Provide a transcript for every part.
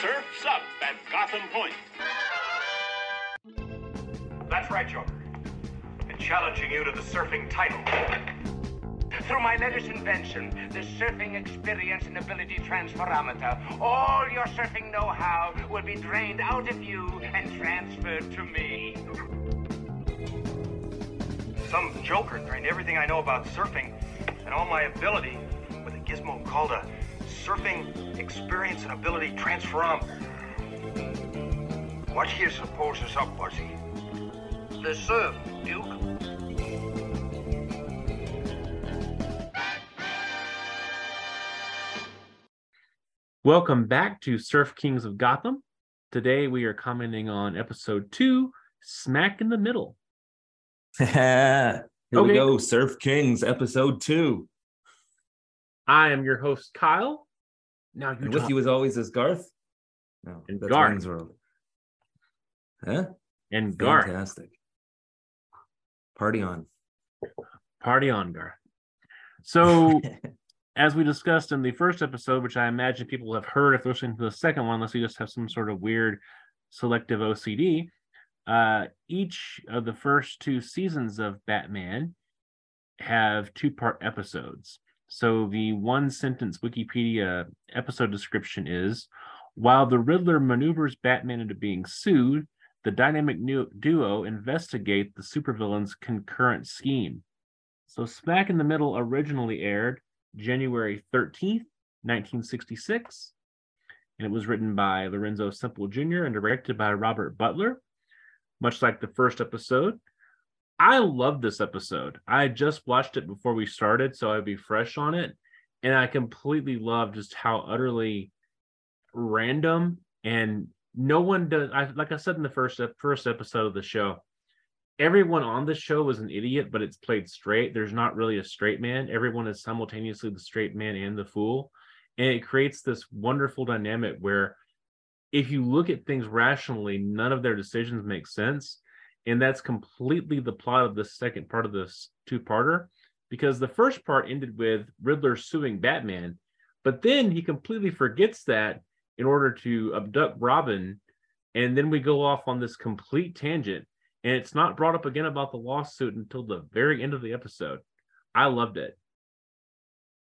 Surf's up at Gotham Point. That's right, Joker. And challenging you to the surfing title. Through my latest invention, the Surfing Experience and Ability Transferometer, all your surfing know-how will be drained out of you and transferred to me. Some joker drained everything I know about surfing and all my ability with a gizmo called a Surfing Experience and Ability Transferometer. What do you suppose is up, Buzzy? The surf, Duke. Welcome back to Surf Kings of Gotham. Today we are commenting on episode two, Smack in the Middle. Here we go. Surf Kings, episode two. I am your host, Kyle. Now you And with you as always is Garth. No, And that's Garth. Wayne's World. Huh? and Garth. Fantastic. Party on. Party on, Garth. So, as we discussed in the first episode, which I imagine people have heard if they're listening to the second one, unless you just have some sort of weird selective OCD, uh, each of the first two seasons of Batman have two part episodes. So the one sentence Wikipedia episode description is while the Riddler maneuvers Batman into being sued, the dynamic duo investigate the supervillain's concurrent scheme. So Smack in the Middle originally aired January 13th, 1966, and it was written by Lorenzo Semple Jr. and directed by Robert Butler, much like the first episode. I love this episode. I just watched it before we started, so I'd be fresh on it. And I completely love just how utterly random and no one does I like I said in the first first episode of the show, everyone on the show was an idiot, but it's played straight. There's not really a straight man. Everyone is simultaneously the straight man and the fool. And it creates this wonderful dynamic where if you look at things rationally, none of their decisions make sense. And that's completely the plot of the second part of this two-parter, because the first part ended with Riddler suing Batman, but then he completely forgets that in order to abduct Robin. And then we go off on this complete tangent and it's not brought up again about the lawsuit until the very end of the episode. I loved it.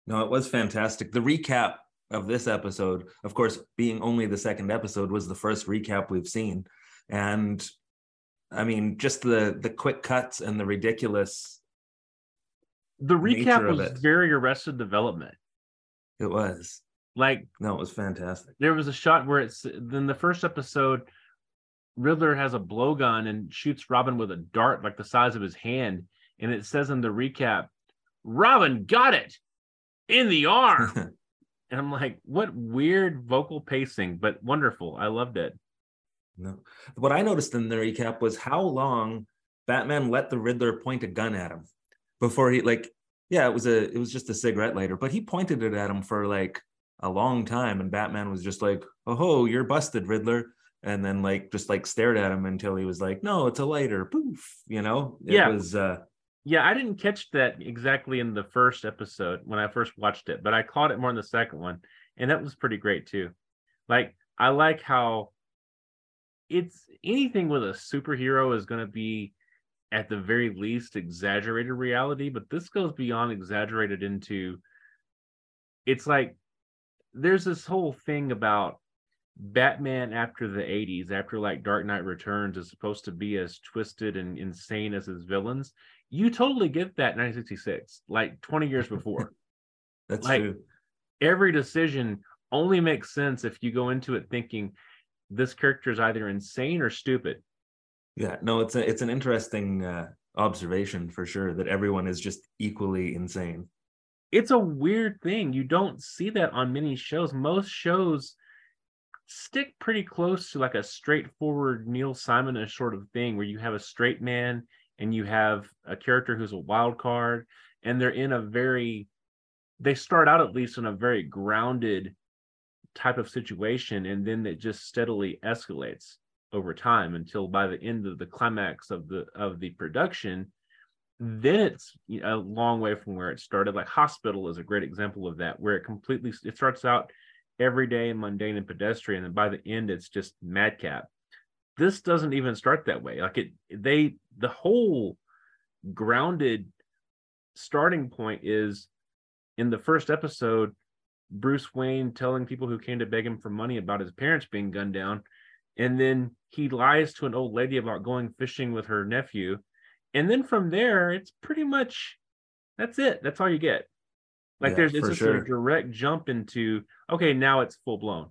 No, it was fantastic. The recap of this episode, of course, being only the second episode, was the first recap we've seen. And I mean, just the the quick cuts and the ridiculous The recap was it. very arrested development. it was. Like No, it was fantastic. there was a shot where it's then the first episode, Riddler has a blowgun and shoots Robin with a dart like the size of his hand. And it says in the recap, Robin got it in the arm. and I'm like, what weird vocal pacing, but wonderful. I loved it. No. What I noticed in the recap was how long Batman let the Riddler point a gun at him before he like yeah, it was a it was just a cigarette lighter, but he pointed it at him for like a long time and Batman was just like, "Oh, ho, you're busted, Riddler." And then like just like stared at him until he was like, "No, it's a lighter." Poof, you know? It Yeah. was uh Yeah, I didn't catch that exactly in the first episode when I first watched it, but I caught it more in the second one, and that was pretty great too. Like I like how it's anything with a superhero is going to be at the very least exaggerated reality, but this goes beyond exaggerated into it's like there's this whole thing about Batman after the 80s, after like Dark Knight Returns, is supposed to be as twisted and insane as his villains. You totally get that 1966, like 20 years before. that's Like- true. Every decision only makes sense if you go into it thinking this character is either insane or stupid. Yeah, no, it's a it's an interesting uh observation for sure that everyone is just equally insane. It's a weird thing. You don't see that on many shows. Most shows stick pretty close to like a straightforward Neil Simonish sort of thing where you have a straight man and you have a character who's a wild card and they're in a very they start out at least in a very grounded type of situation and then it just steadily escalates over time until by the end of the climax of the of the production then it's a long way from where it started like hospital is a great example of that where it completely it starts out everyday and mundane and pedestrian, and by the end it's just madcap. This doesn't even start that way. Like it, they the whole grounded starting point is in the first episode, Bruce Wayne telling people who came to beg him for money about his parents being gunned down, and then he lies to an old lady about going fishing with her nephew, and then from there it's pretty much that's it. That's all you get. Like Yeah, there's it's just sure. a direct jump into okay, now it's full blown.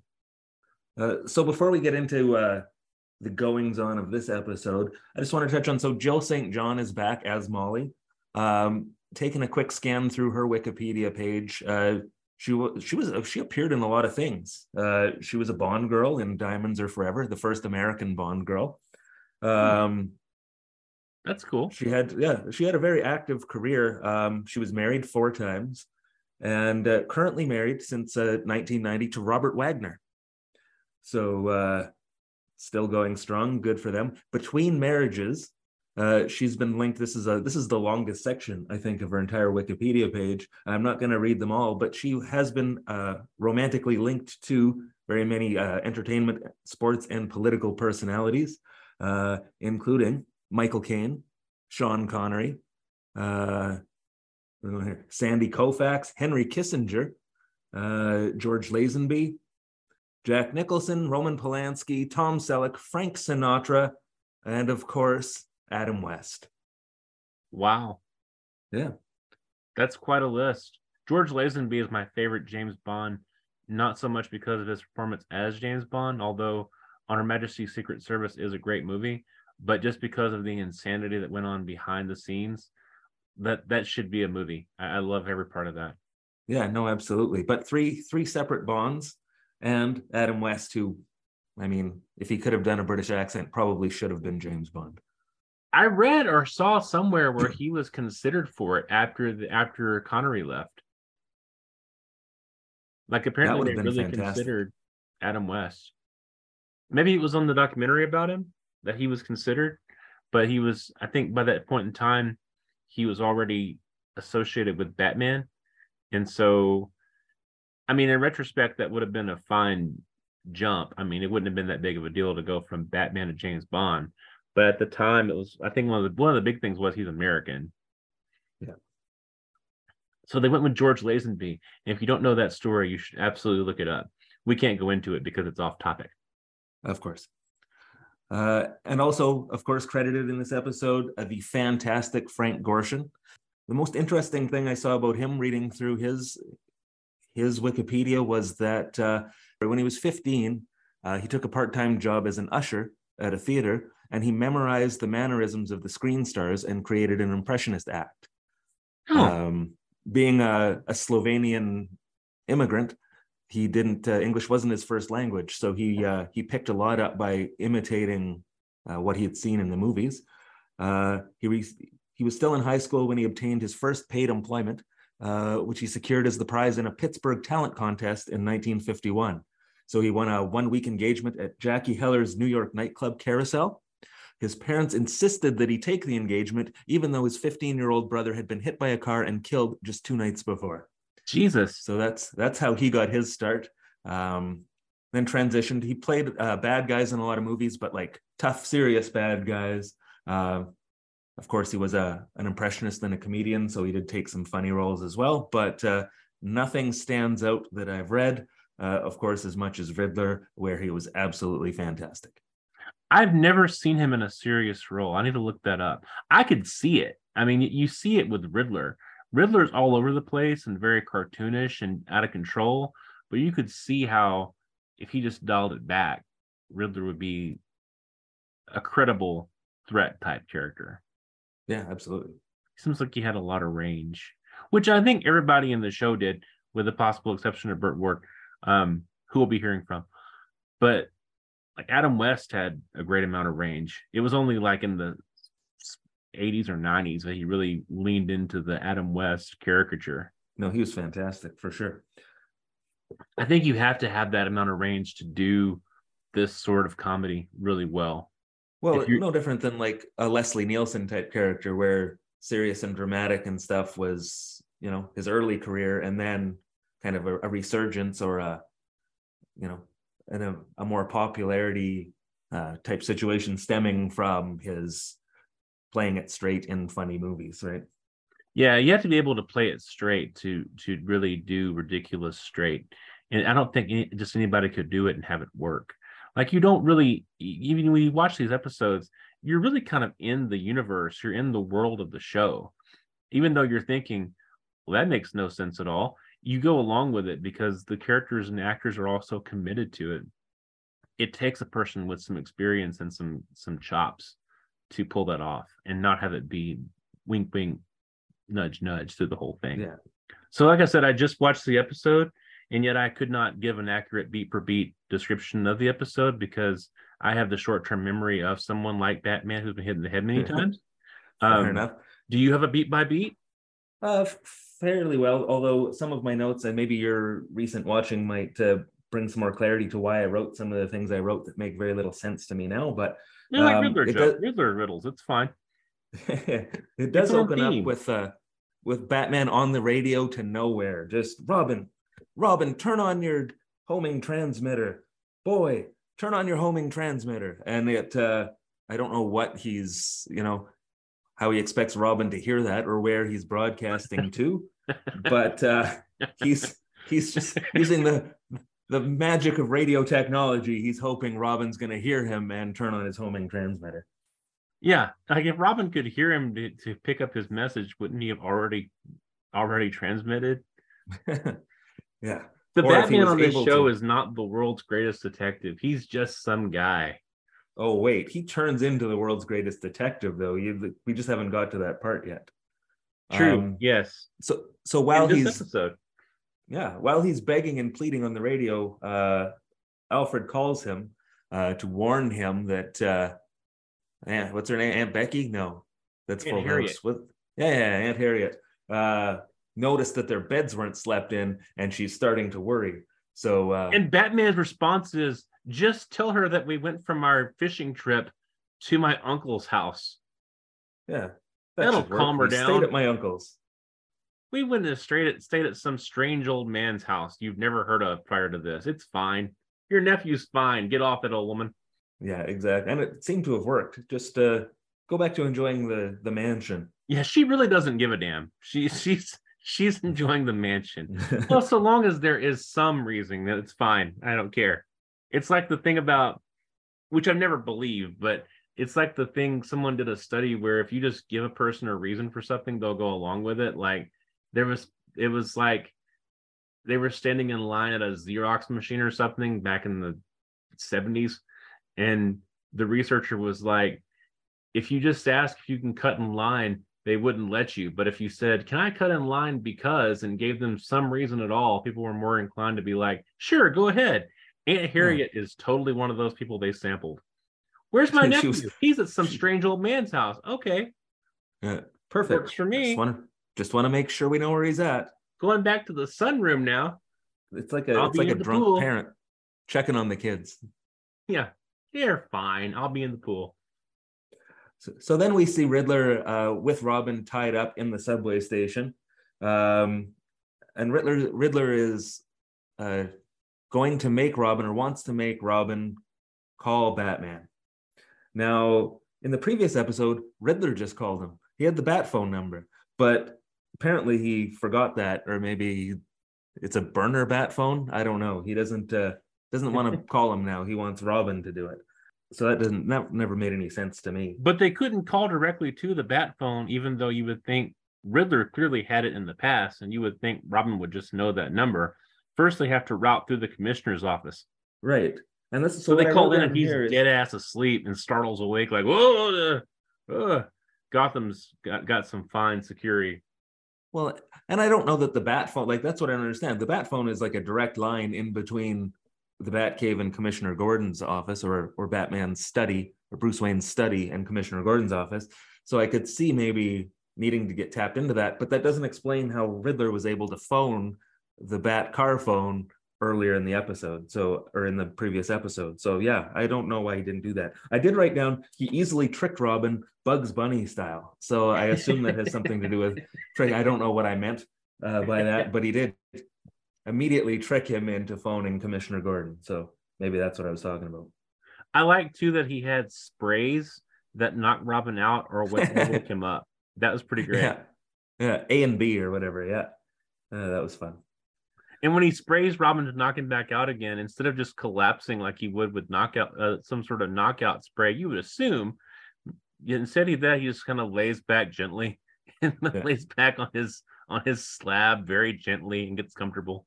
Uh, so before we get into uh, the goings on of this episode, I just want to touch on so Jill St. John is back as Molly. Um, taking a quick scan through her Wikipedia page, uh, she was she was she appeared in a lot of things. Uh, she was a Bond girl in Diamonds Are Forever, the first American Bond girl. Um, That's cool. she had yeah she had a very active career. Um, she was married four times, and uh, currently married since uh, 1990 to Robert Wagner. So uh, still going strong. Good for them. Between marriages, uh, she's been linked. This is a this is the longest section I think of her entire Wikipedia page. I'm not going to read them all, but she has been uh, romantically linked to very many uh, entertainment, sports, and political personalities, uh, including Michael Caine, Sean Connery, uh, here? Sandy Koufax, Henry Kissinger, George Lazenby, Jack Nicholson, Roman Polanski, Tom Selleck, Frank Sinatra, and of course, Adam West. Wow. Yeah. That's quite a list. George Lazenby is my favorite James Bond, not so much because of his performance as James Bond, although On Her Majesty's Secret Service is a great movie, but just because of the insanity that went on behind the scenes. That that should be a movie. I, I love every part of that. Yeah, no, absolutely. But three three separate Bonds and Adam West, who, I mean, if he could have done a British accent, probably should have been James Bond. I read or saw somewhere where he was considered for it after the after Connery left. Like apparently they really fantastic. considered Adam West. Maybe it was on the documentary about him that he was considered, but he was I think by that point in time he was already associated with Batman. And so I mean in retrospect that would have been a fine jump. I mean it wouldn't have been that big of a deal to go from Batman to James Bond. But at the time it was I think one of the one of the big things was he's American. Yeah. So they went with George Lazenby. And if you don't know that story, you should absolutely look it up. We can't go into it because it's off topic. Of course. Uh, and also, of course, credited in this episode, uh, the fantastic Frank Gorshin. The most interesting thing I saw about him reading through his his Wikipedia was that uh, when he was 15, uh, he took a part-time job as an usher at a theater, and he memorized the mannerisms of the screen stars and created an impressionist act. Um, being a, a Slovenian immigrant, he didn't uh, English wasn't his first language, so he uh, he picked a lot up by imitating uh, what he had seen in the movies. Uh, he re- he was still in high school when he obtained his first paid employment, uh, which he secured as the prize in a Pittsburgh talent contest in 1951. So he won a one week engagement at Jackie Heller's New York nightclub Carousel. His parents insisted that he take the engagement, even though his 15 year old brother had been hit by a car and killed just two nights before. Jesus. So that's that's how he got his start. Um, then transitioned. He played uh, bad guys in a lot of movies, but like tough, serious bad guys. Uh, of course, he was a an impressionist and a comedian, so he did take some funny roles as well. But uh, nothing stands out that I've read. Uh, of course, as much as Riddler, where he was absolutely fantastic. I've never seen him in a serious role. I need to look that up. I could see it. I mean, you see it with Riddler. Riddler's all over the place and very cartoonish and out of control, but you could see how if he just dialed it back, Riddler would be a credible threat type character. Yeah, absolutely. Seems like he had a lot of range, which I think everybody in the show did, with the possible exception of Burt Ward, um, who we'll be hearing from. But like Adam West had a great amount of range. It was only like in the 80s or 90s that he really leaned into the Adam West caricature. No, he was fantastic for sure. I think you have to have that amount of range to do this sort of comedy really well. Well, no different than like a Leslie Nielsen type character where serious and dramatic and stuff was, you know, his early career and then kind of a, a resurgence or a you know, in a, a more popularity uh, type situation stemming from his playing it straight in funny movies, right? Yeah, you have to be able to play it straight to to really do ridiculous straight. And I don't think any, just anybody could do it and have it work. Like you don't really even when you watch these episodes, you're really kind of in the universe, you're in the world of the show. Even though you're thinking, well, that makes no sense at all. You go along with it because the characters and actors are also committed to it. It takes a person with some experience and some some chops to pull that off and not have it be wink wink nudge nudge through the whole thing. Yeah. So like I said, I just watched the episode and yet I could not give an accurate beat per beat description of the episode because I have the short term memory of someone like Batman who's been hit in the head many times. Fair Um, enough. do you have a beat by beat? Uh, f- fairly well, although some of my notes and maybe your recent watching might uh, bring some more clarity to why I wrote some of the things I wrote that make very little sense to me now. But like Um, Riddler, it does- Riddler riddles. It's fine. it does on open up with uh with Batman on the radio to nowhere. Just Robin, Robin, turn on your homing transmitter. Boy, turn on your homing transmitter. And it uh I don't know what he's, you know, how he expects Robin to hear that or where he's broadcasting to, but uh he's he's just using the the magic of radio technology. He's hoping Robin's going to hear him and turn on his homing transmitter. Yeah, like if Robin could hear him to, to pick up his message, wouldn't he have already already transmitted? yeah. The Or Batman on this show to. is not the world's greatest detective. He's just some guy. Oh wait, he turns into the world's greatest detective, though. You, we just haven't got to that part yet. True. Um, yes. So, so while this he's episode. yeah, while he's begging and pleading on the radio, uh, Alfred calls him uh, to warn him that uh, yeah, what's her name? Aunt Becky? No, that's Aunt full Harriet. house. Yeah, yeah, Aunt Harriet. Uh, noticed that their beds weren't slept in, and she's starting to worry. So, uh, And Batman's response is just tell her that we went from our fishing trip to my uncle's house. yeah, That'll should work. calm her We down. Stayed at my uncle's. We went and stayed at stayed at some strange old man's house you've never heard of prior to this. It's fine. Your nephew's fine. Get off it, old woman. Yeah, exactly. And it seemed to have worked. Just uh, go back to enjoying the the mansion. Yeah, she really doesn't give a damn. She she's she's enjoying the mansion. Well, so long as there is some reason that it's fine. I don't care. It's like the thing about which I've never believed, but it's like the thing someone did a study where if you just give a person a reason for something, they'll go along with it. Like there was it was like they were standing in line at a Xerox machine or something back in the 70s. And the researcher was like, if you just ask if you can cut in line, they wouldn't let you. But if you said, Can I cut in line because and gave them some reason at all, people were more inclined to be like, Sure, go ahead. Aunt Harriet is totally one of those people they sampled. Where's my nephew? was- He's at some strange old man's house. Okay. Yeah, perfect. Works for me. Just want to just want to make sure we know where he's at. Going back to the sunroom now. It's like a I'll it's like a drunk pool. parent checking on the kids. Yeah, they're fine. I'll be in the pool. So, so then we see Riddler uh, with Robin tied up in the subway station, um, and Riddler Riddler is uh, going to make Robin or wants to make Robin call Batman. Now, in the previous episode, Riddler just called him. He had the bat phone number, but apparently he forgot that, or maybe it's a burner bat phone. I don't know. He doesn't uh, doesn't want to call him now. He wants Robin to do it. So that doesn't that never made any sense to me. But they couldn't call directly to the bat phone, even though you would think Riddler clearly had it in the past, and you would think Robin would just know that number. First, they have to route through the commissioner's office. Right. And this is So, what they call in and he's is- dead ass asleep and startles awake, like, whoa, uh, uh. Gotham's got, got some fine security. Well, and I don't know that the bat phone, like that's what I don't understand. The bat phone is like a direct line in between the Batcave and Commissioner Gordon's office, or or Batman's study, or Bruce Wayne's study and Commissioner Gordon's office. So I could see maybe needing to get tapped into that, but that doesn't explain how Riddler was able to phone the Bat car phone earlier in the episode. So or in the previous episode. So yeah, I don't know why he didn't do that. I did write down he easily tricked Robin Bugs Bunny style. So I assume that has something to do with trick. I don't know what I meant uh, by that, but he did. immediately trick him into phoning Commissioner Gordon. So maybe that's what I was talking about. I like too that he had sprays that knocked Robin out or woke, woke him up. That was pretty great. Yeah, yeah, A and B or whatever. Yeah, uh, that was fun. And when he sprays Robin to knock him back out again, instead of just collapsing like he would with knockout, uh, some sort of knockout spray, you would assume. Instead of that, he just kind of lays back gently and Yeah. lays back on his on his slab very gently and gets comfortable.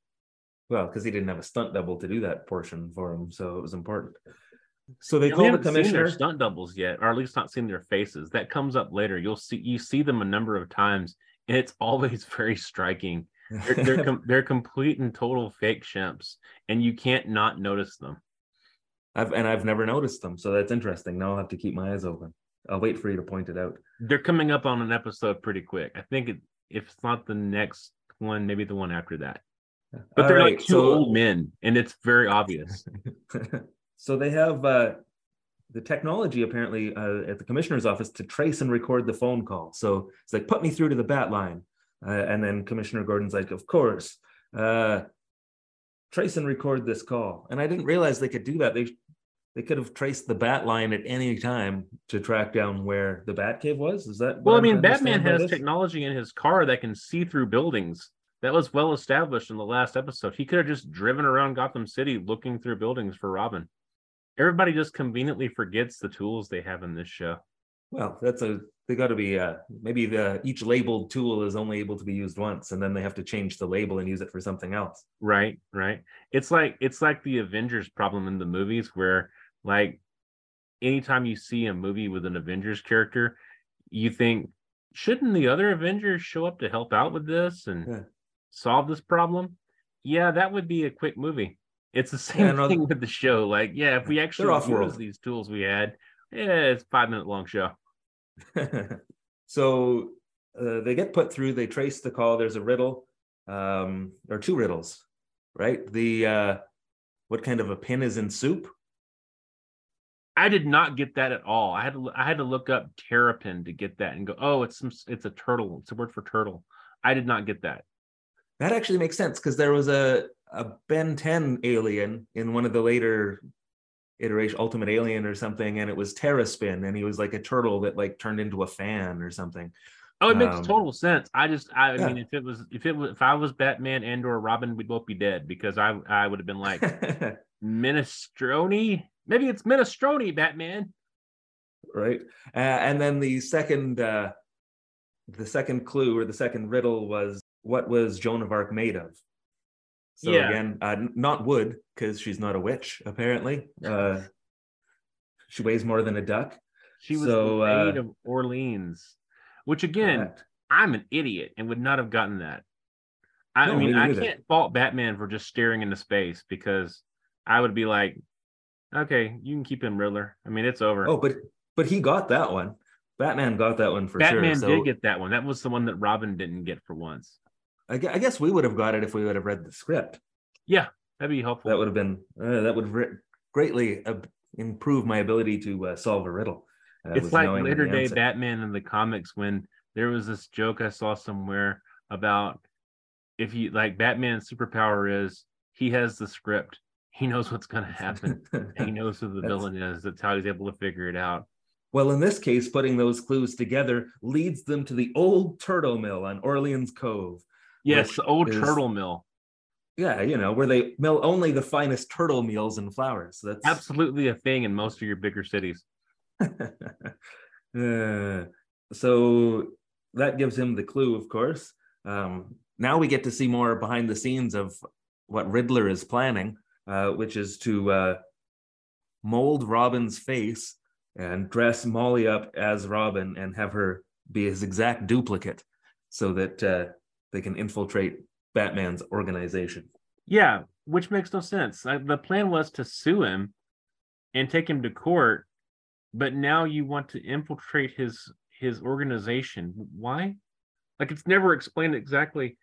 Well, because he didn't have a stunt double to do that portion for him, so it was important. So they Yeah, call the haven't seen their commissioner. stunt doubles yet, or at least not seen their faces. That comes up later. You'll see you see them a number of times, and it's always very striking. They're they're, com- they're complete and total fake shimps, and you can't not notice them. I've and I've never noticed them, so that's interesting. Now I'll have to keep my eyes open. I'll wait for you to point it out. They're coming up on an episode pretty quick. I think it, if it's not the next one, maybe the one after that. But All they're right, like two so- old men, and it's very obvious. so they have uh, the technology apparently uh, at the commissioner's office to trace and record the phone call. So it's like, put me through to the bat line. Uh, and then Commissioner Gordon's like, of course, uh, trace and record this call. And I didn't realize they could do that. They they could have traced the bat line at any time to track down where the bat cave was. Is that? Well, I mean, Batman has technology in his car that can see through buildings. That was well established in the last episode. He could have just driven around Gotham City looking through buildings for Robin. Everybody just conveniently forgets the tools they have in this show. Well, that's a they got to be uh maybe the each labeled tool is only able to be used once, and then they have to change the label and use it for something else. Right, right. It's like it's like the Avengers problem in the movies where like anytime you see a movie with an Avengers character, you think, shouldn't the other Avengers show up to help out with this and Yeah. solve this problem? Yeah, that would be a quick movie. It's the same Yeah, thing with the show. Like, yeah, if we actually use these tools we had, yeah, it's a five minute long show. so uh, they get put through. They trace the call. There's a riddle, um, or two riddles, right? The uh, what kind of a pin is in soup? I did not get that at all. I had to I had to look up terrapin to get that and go, oh, it's some it's a turtle. It's a word for turtle. I did not get that. That actually makes sense because there was a a Ben 10 alien in one of the later iteration, Ultimate Alien or something, and it was Terraspin, and he was like a turtle that like turned into a fan or something. Oh, it makes Um, total sense. I just, I, yeah. mean, if it was, if it was, if I was Batman and or Robin, we'd both be dead because I, I would have been like minestrone. Maybe it's minestrone, Batman. right? Uh, and then the second, uh, the second clue or the second riddle was what was Joan of Arc made of? So Yeah. again, uh, not wood because she's not a witch. Apparently, uh, she weighs more than a duck. She was So, made uh, of Orleans, which again, Correct. I'm an idiot and would not have gotten that. I, No, I mean, me I can't fault Batman for just staring into space because I would be like, okay, you can keep him Riddler. I mean, it's over. Oh, but but he got that one. Batman got that one for Batman sure. So did get that one. That was the one that Robin didn't get for once. I, gu- I guess we would have got it if we would have read the script. Yeah, that'd be helpful. That would have been uh, that would re- greatly uh, improve my ability to uh, solve a riddle. uh, it's like later day. Batman in the comics when there was this joke I saw somewhere about if you like Batman's superpower is he has the script. He knows what's gonna happen. he knows who the villain is. That's how he's able to figure it out. Well, in this case, putting those clues together leads them to the old turtle mill on Orleans Cove. Yes, old is- turtle mill. Yeah, you know, where they mill only the finest turtle meals and flowers. That's Absolutely a thing in most of your bigger cities. Uh, so that gives him the clue, of course. Um, now we get to see more behind the scenes of what Riddler is planning, uh, which is to uh, mold Robin's face and dress Molly up as Robin and have her be his exact duplicate so that uh, they can infiltrate Batman's organization. Yeah, which makes no sense. Like, the plan was to sue him and take him to court, but now you want to infiltrate his his organization. Why? Like it's never explained exactly.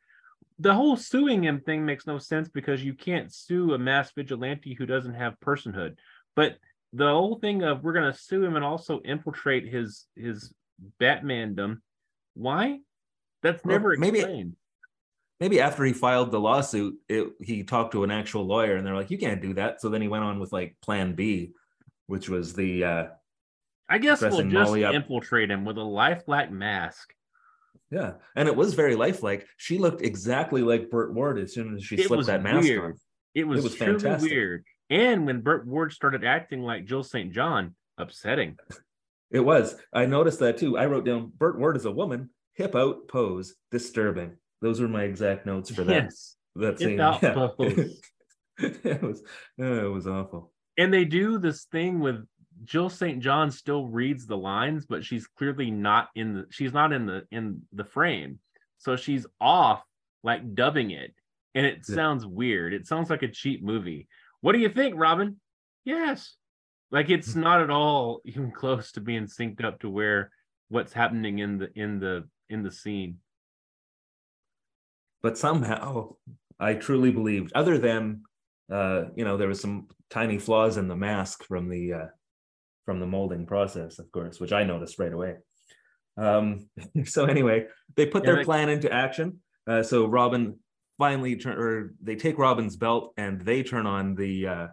The whole suing him thing makes no sense because you can't sue a mass vigilante who doesn't have personhood. But the whole thing of we're going to sue him and also infiltrate his his Batmandom. Why? That's Well, never maybe- explained. Maybe after he filed the lawsuit, it, he talked to an actual lawyer, and they're like, "You can't do that." So then he went on with like Plan B, which was the uh, I guess we'll just infiltrate him with a lifelike mask. yeah, and it was very lifelike. She looked exactly like Burt Ward as soon as she It slipped that mask weird. on. It was, it was truly fantastic. weird. And when Burt Ward started acting like Jill St. John, upsetting. It was. I noticed that too. I wrote down Burt Ward is a woman, hip out pose, disturbing. Those were my exact notes for that. Yes. that scene. Yeah. it was. it was awful. And they do this thing with Jill St. John still reads the lines, but she's clearly not in the she's not in the in the frame. So she's off like dubbing it. And it Yeah. sounds weird. It sounds like a cheap movie. What do you think, Robin? Yes. Like it's hmm. not at all even close to being synced up to where what's happening in the in the in the scene. But somehow I truly believed, other than uh, you know, there was some tiny flaws in the mask from the uh, from the molding process, of course, which I noticed right away. Um, so anyway, they put their plan into action. Uh, so Robin finally turn, or they take Robin's belt and they turn on the uh,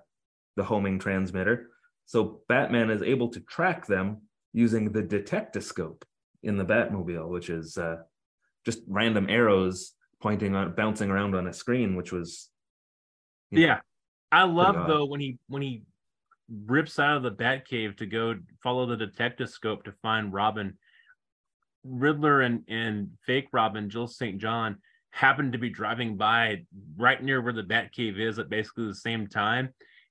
the homing transmitter. So Batman is able to track them using the detectoscope in the Batmobile, which is uh, just random arrows pointing on bouncing around on a screen, which was you know, Yeah. I love though when he when he rips out of the Batcave to go follow the detective scope to find Robin. Riddler and and fake Robin, Jill St. John, happened to be driving by right near where the Batcave is at basically the same time.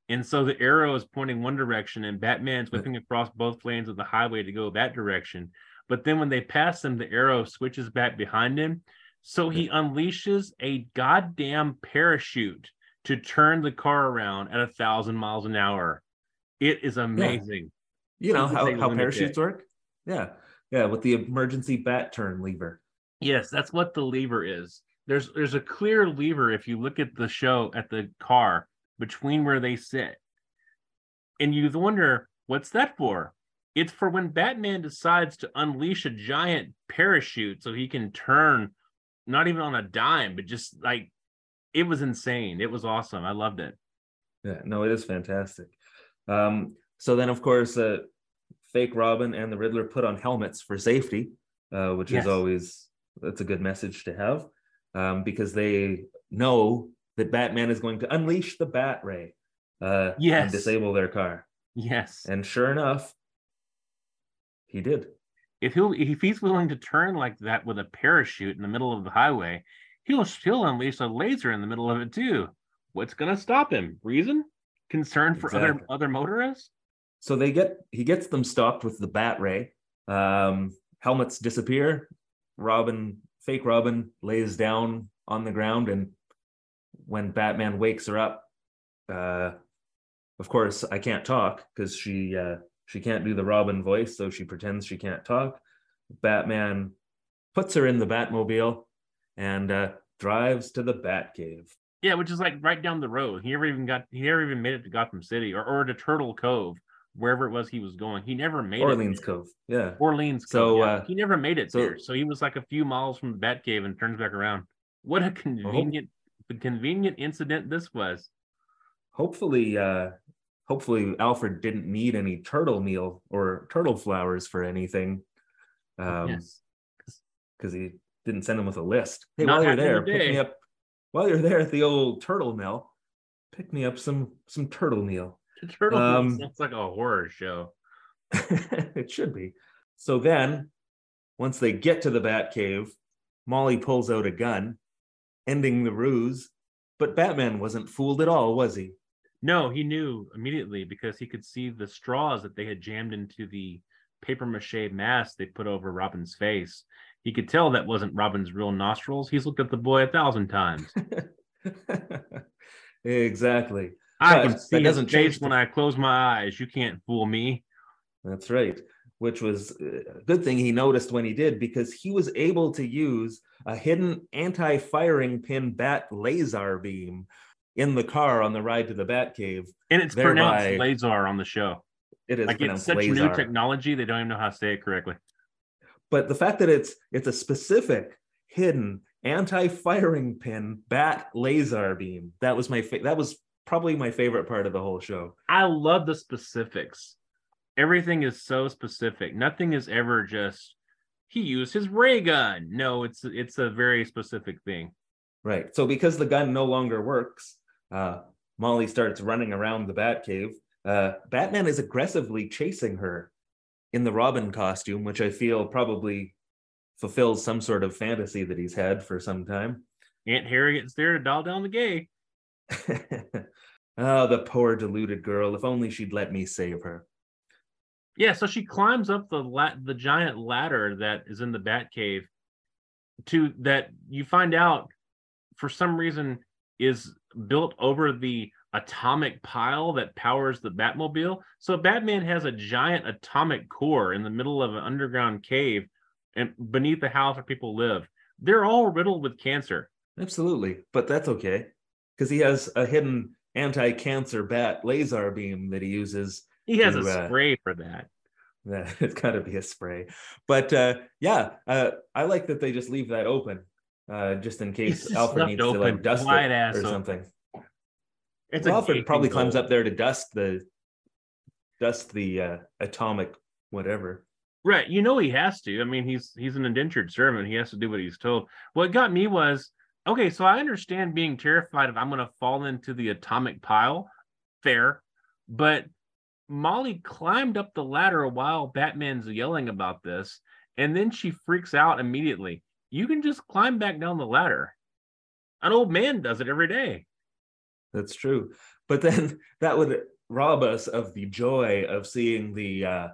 And so the arrow is pointing one direction and Batman's whipping across both lanes of the highway to go that direction. But then when they pass him, the arrow switches back behind him. So he unleashes a goddamn parachute to turn the car around at a thousand miles an hour. It is amazing. you know how, how parachutes work. Yeah, yeah, with the emergency bat turn lever. Yes, that's what the lever is. There's there's a clear lever if you look at the show at the car between where they sit. And you wonder what's that for? It's for when Batman decides to unleash a giant parachute so he can turn not even on a dime, but just like it was insane. It was awesome. I loved it. Yeah, no, it is fantastic. Um, so then, of course, uh, fake Robin and the Riddler put on helmets for safety, uh, which Yes. is always that's a good message to have um, because they know that Batman is going to unleash the Bat Ray uh, Yes. and disable their car. Yes. And sure enough, he did. If he'll if he's willing to turn like that with a parachute in the middle of the highway, he'll he'll unleash a laser in the middle of it too. What's gonna stop him? Reason? Concern for other other motorists? So they get he gets them stopped with the Bat Ray. Um, helmets disappear. Robin, fake Robin, lays down on the ground, and when Batman wakes her up, uh, of course I can't talk because she uh, she can't do the Robin voice, so she pretends she can't talk. Batman puts her in the Batmobile and uh, drives to the Batcave. Yeah, which is like right down the road. He never even got he never even made it to Gotham City or, or to Turtle Cove, wherever it was he was going. He never made Orleans it. Orleans Cove. Yeah. Orleans Cove. So, yeah. uh, he never made it so- there. So he was like a few miles from the Batcave and turns back around. What a convenient the convenient incident this was. hopefully uh hopefully alfred didn't need any turtle meal or turtle flowers for anything um yes. because he didn't send him with a list. Hey Not while you're there the pick me up while you're there at the old turtle mill pick me up some some turtle meal. Turtle Um, sounds like a horror show. it should be. So then once they get to the bat cave molly pulls out a gun ending the ruse but batman wasn't fooled at all was he No, he knew immediately because he could see the straws that they had jammed into the paper mache mask they put over Robin's face. He could tell that wasn't Robin's real nostrils. He's looked at the boy a thousand times. exactly. I But can that see his doesn't change face the- when I close my eyes. You can't fool me. That's right. Which was uh, a good thing he noticed when he did because he was able to use a hidden anti-firing pin bat laser beam in the car on the ride to the Batcave. And it's Thereby- pronounced Lazar on the show. It is Like it's such laser. new technology, they don't even know how to say it correctly. but the fact that it's it's a specific hidden anti-firing pin bat laser beam. That was my fa- that was probably my favorite part of the whole show. I love the specifics. Everything is so specific. Nothing is ever just he used his ray gun. No, it's it's a very specific thing. Right. So because the gun no longer works, uh, Molly starts running around the Batcave. Uh, Batman is aggressively chasing her in the Robin costume, which I feel probably fulfills some sort of fantasy that he's had for some time. Aunt Harriet's there to doll down the gay. oh, the poor deluded girl. If only she'd let me save her. Yeah, so she climbs up the la- the giant ladder that is in the Batcave to that you find out for some reason is built over the atomic pile that powers the Batmobile. So Batman has a giant atomic core in the middle of an underground cave and beneath the house where people live. They're all riddled with cancer. Absolutely, but that's okay because he has a hidden anti-cancer bat laser beam that he uses. He has to, a uh, spray for that. Yeah, it's got to be a spray. But uh, yeah, uh, I like that they just leave that open, uh, just in case Alfred needs to like dust it or open. something. It's Well, Alfred probably climbs up there to dust the dust the uh, atomic whatever. Right. You know he has to. I mean, he's he's an indentured servant. He has to do what he's told. What got me was okay, so I understand being terrified if I'm gonna fall into the atomic pile. Fair. But Molly climbed up the ladder while Batman's yelling about this, and then she freaks out immediately. You can just climb back down the ladder. An old man does it every day. That's true. But then that would rob us of the joy of seeing the uh,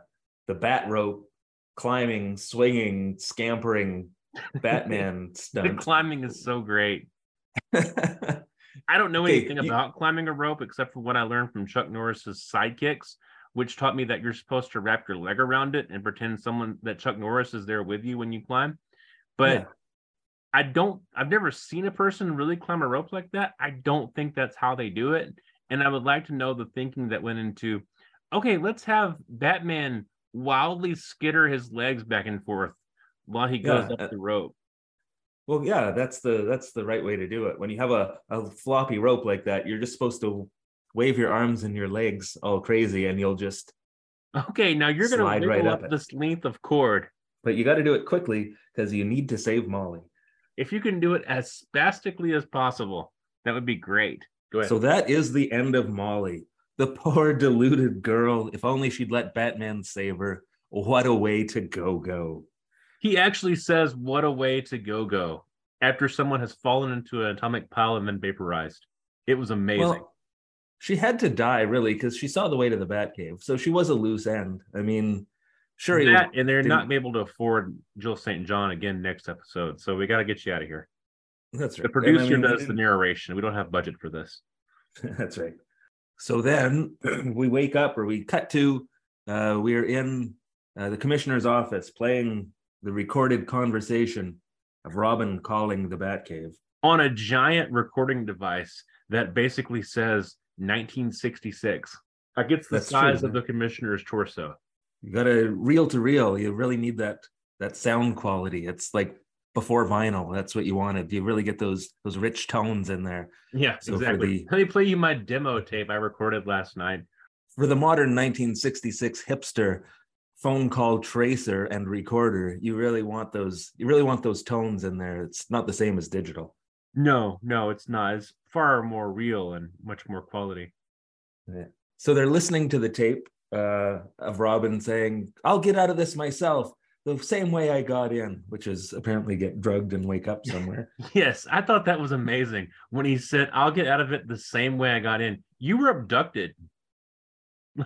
the bat rope climbing, swinging, scampering Batman The stunt. climbing is so great. I don't know Okay, anything you- about climbing a rope except for what I learned from Chuck Norris's sidekicks, which taught me that you're supposed to wrap your leg around it and pretend someone that Chuck Norris is there with you when you climb. But Yeah. I don't I've never seen a person really climb a rope like that. I don't think that's how they do it. And I would like to know the thinking that went into okay, let's have Batman wildly skitter his legs back and forth while he goes Yeah, up uh, the rope. Well, yeah, that's the that's the right way to do it. When you have a, a floppy rope like that, you're just supposed to wave your arms and your legs all crazy, and you'll just. Okay, now you're gonna Slide right wiggle up up this length of cord. But you got to do it quickly because you need to save Molly. If you can do it as spastically as possible, that would be great. Go ahead. So that is the end of Molly, the poor deluded girl. If only she'd let Batman save her. What a way to go go. he actually says, "What a way to go go!" After someone has fallen into an atomic pile and been vaporized. It was amazing. Well, she had to die really because she saw the way to the Batcave, so she was a loose end. I mean, sure, that, and they're not able to afford Jill St. John again next episode, so we got to get you out of here. that's The right. I producer mean, does the narration. We don't have budget for this. That's right. So then we wake up or we cut to uh, we're in uh, the commissioner's office playing the recorded conversation of Robin calling the Batcave. On a giant recording device that basically says 1966. Like it's the That's true, size of the commissioner's torso. You got to reel to reel. You really need that that sound quality. It's like before vinyl. That's what you wanted. You really get those those rich tones in there. Yeah, So exactly. the- Let me play you my demo tape I recorded last night. For the modern 1966 hipster phone call tracer and recorder, you really want those. You really want those tones in there. It's not the same as digital. No, no, it's not. It's far more real and much more quality. So they're listening to the tape uh, of Robin saying, "I'll get out of this myself." The same way I got in, which is apparently get drugged and wake up somewhere. Yes, I thought that was amazing when he said, I'll get out of it the same way I got in. You were abducted.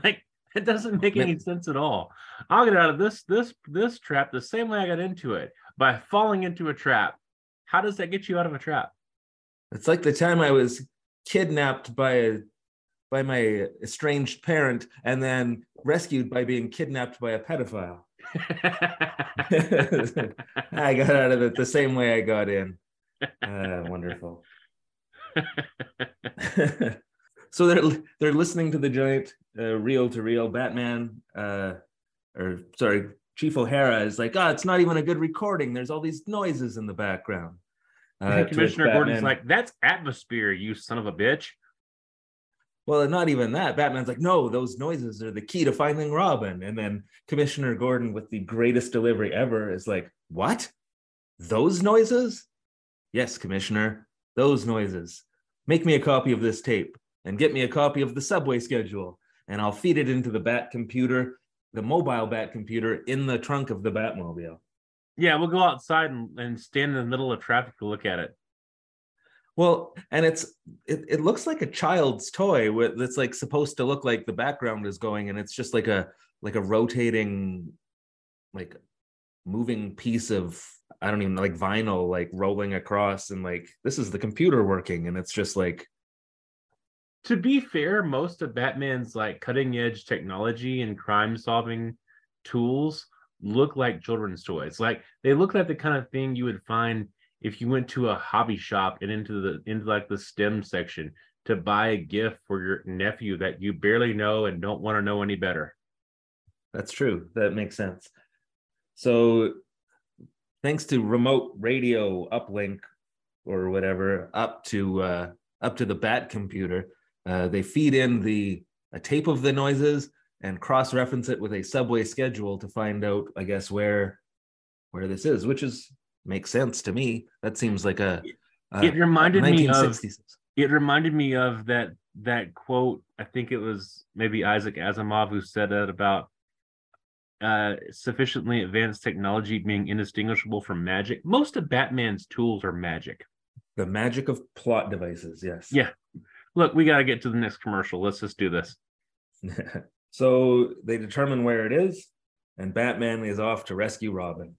Like it doesn't make any sense at all. I'll get out of this this this trap the same way I got into it by falling into a trap. How does that get you out of a trap? It's like the time I was kidnapped by a by my estranged parent and then rescued by being kidnapped by a pedophile. I got out of it the same way I got in. Uh, wonderful. so they're they're listening to the giant uh, reel to reel Batman, uh, or sorry, Chief O'Hara is like, oh, it's not even a good recording. There's all these noises in the background, Uh, And to which Commissioner Gordon's like, "That's atmosphere, you son of a bitch." Well, not even that. Batman's like, no, those noises are the key to finding Robin. And then Commissioner Gordon, with the greatest delivery ever, is like, what? Those noises? Yes, Commissioner, those noises. Make me a copy of this tape and get me a copy of the subway schedule, and I'll feed it into the Bat computer, the mobile Bat computer in the trunk of the Batmobile. Yeah, we'll go outside and, and stand in the middle of traffic to look at it. Well, and it's it, it looks like a child's toy that's like supposed to look like the background is going, and it's just like a like a rotating, like moving piece of I don't even like vinyl like rolling across, and like this is the computer working, and it's just like To be fair, most of Batman's like cutting edge technology and crime solving tools look like children's toys. Like they look like the kind of thing you would find if you went to a hobby shop and into the into like the STEM section to buy a gift for your nephew that you barely know and don't want to know any better. That's true. That makes sense. So, thanks to remote radio uplink or whatever up to uh, up to the Bat computer, uh, they feed in the a tape of the noises and cross reference it with a subway schedule to find out, I guess, where where this is, which is makes sense to me. That seems like a, a it reminded me of it reminded me of that that quote i think it was maybe isaac asimov who said that about uh sufficiently advanced technology being indistinguishable from magic most of batman's tools are magic the magic of plot devices. Yes. Yeah. look we got to get to the next commercial let's just do this so they determine where it is, and Batman is off to rescue Robin.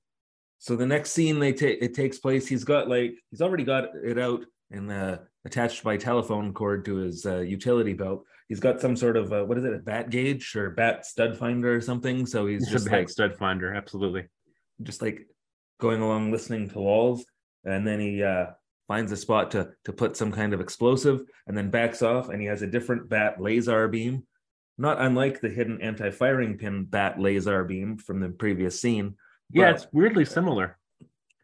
So the next scene they take it takes place. He's got like he's already got it out and uh, attached by telephone cord to his uh, utility belt. He's got some sort of uh, what is it, a bat gauge or bat stud finder or something. So he's it's just a back like stud finder absolutely just like going along listening to walls, and then he uh, finds a spot to to put some kind of explosive, and then backs off, and he has a different bat laser beam, not unlike the hidden anti-firing pin bat laser beam from the previous scene. Yeah But- it's weirdly similar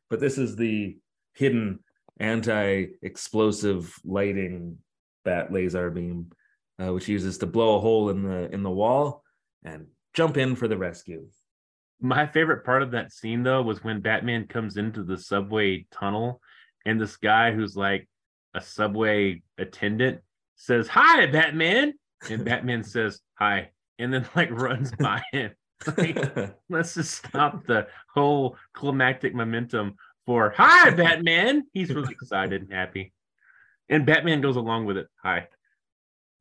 but this is the hidden anti-explosive lighting bat laser beam, uh, which uses to blow a hole in the in the wall and jump in for the rescue. My favorite part of that scene though was when Batman comes into the subway tunnel and this guy who's like a subway attendant says, Hi, Batman. And Batman says, Hi. And then like runs by him. Like, let's just stop the whole climactic momentum for Hi, Batman. He's really excited and happy. And Batman goes along with it. Hi.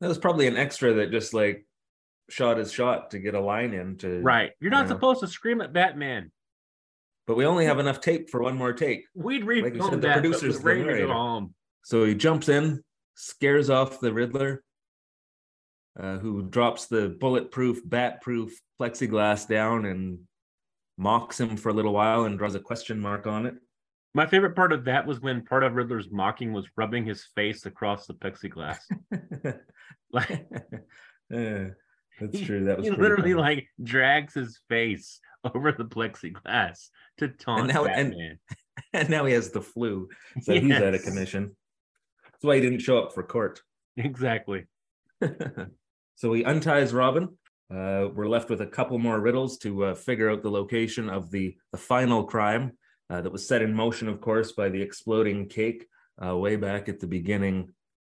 that was probably an extra that just like shot his shot to get a line in to Right. You're not Yeah. supposed to scream at Batman. But we only have enough tape for one more take. We'd we said, the that, producer's the to go narrator. home. So he jumps in, scares off the Riddler, uh, who drops the bulletproof, bat-proof plexiglass down and mocks him for a little while and draws a question mark on it. My favorite part of that was when part of Riddler's mocking was rubbing his face across the plexiglass. Like Yeah, that's true. That was he literally funny. like drags his face over the plexiglass to taunt now- and- Batman. and now he has the flu, so he's out of commission. That's why he didn't show up for court. Exactly. So he unties Robin. Uh, we're left with a couple more riddles to uh, figure out the location of the the final crime uh, that was set in motion, of course, by the exploding cake uh, way back at the beginning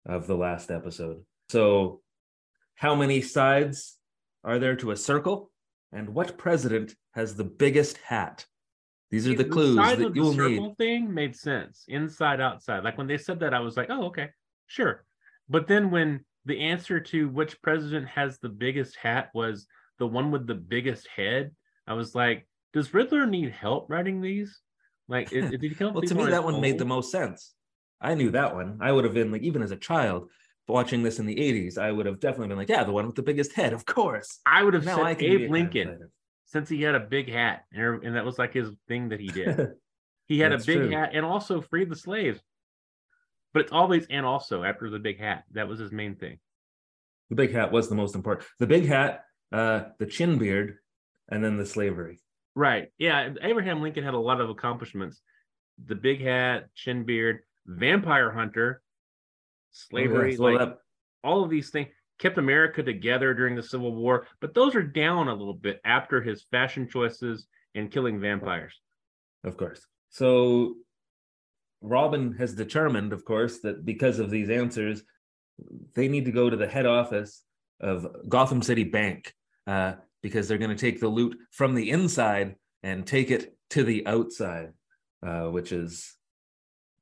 of the last episode. So, how many sides are there to a circle? And what president has the biggest hat? These are the clues size that of you the will need. circle thing made sense. Inside, outside. Like when they said that, I was like, oh, okay, sure. But then when the answer to which president has the biggest hat was the one with the biggest head, I was like, does Riddler need help writing these? Like, it, did he come? up Well, to me, that one made the most sense. I knew that one. I would have been like, even as a child watching this in the 80s, I would have definitely been like, yeah, the one with the biggest head, of course. I would have Now said I can be a Abe Lincoln since he had a big hat, and, er- and that was like his thing that he did. He had a big true. hat and also freed the slaves. But it's always and also after the big hat. That was his main thing. the big hat was the most important. The big hat, uh, the chin beard, and then the slavery. Right. Yeah. Abraham Lincoln had a lot of accomplishments. The big hat, chin beard. vampire hunter, slavery, So like all of these things kept America together during the Civil War, but those are down a little bit after his fashion choices and killing vampires. Of course. So Robin has determined, of course, that because of these answers, they need to go to the head office of Gotham City Bank uh, because they're going to take the loot from the inside and take it to the outside, uh, which is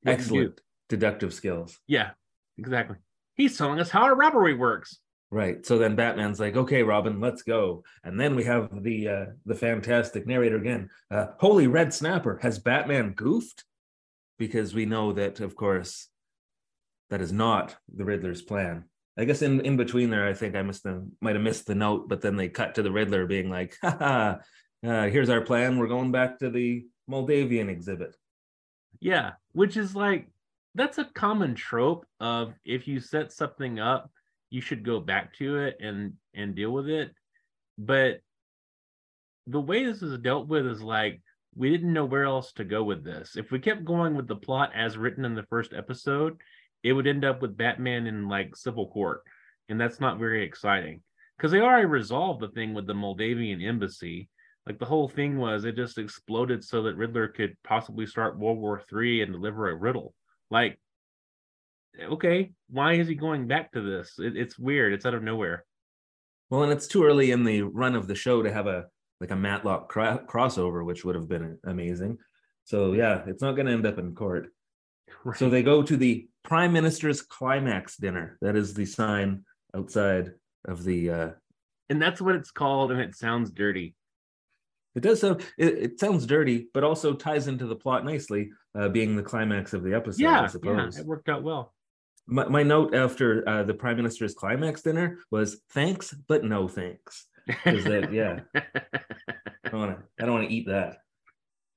What you do. excellent deductive skills. Yeah, exactly. He's telling us how a robbery works. Right. So then Batman's like, "Okay, Robin, let's go." And then we have the uh, the fantastic narrator again. Uh, Holy red snapper! Has Batman goofed? Because we know that, of course, that is not the Riddler's plan. I guess in in between there, I think I missed the might have missed the note, but then they cut to the Riddler being like, "Ha! Uh, here's our plan. We're going back to the Moldavian exhibit." Yeah, which is like that's a common trope of if you set something up, you should go back to it and and deal with it. But the way this is dealt with is like we didn't know where else to go with this. If we kept going with the plot as written in the first episode, it would end up with Batman in like civil court, and that's not very exciting because they already resolved the thing with the Moldavian embassy. Like the whole thing was, it just exploded so that Riddler could possibly start World War Three and deliver a riddle. Like, okay, why is he going back to this? It, it's weird. It's out of nowhere. Well, and it's too early in the run of the show to have a like a Matlock cra- crossover, which would have been amazing. So yeah, it's not going to end up in court. So they go to the Prime Minister's climax dinner. That is the sign outside of the. uh and that's what it's called, and it sounds dirty. It does sound. It, it sounds dirty, but also ties into the plot nicely, uh, being the climax of the episode. yeah, I yeah, suppose. it worked out well. my, my note after uh, the Prime Minister's climax dinner was thanks, but no thanks. 'Cause that- yeah. I don't want to. I don't want to eat that.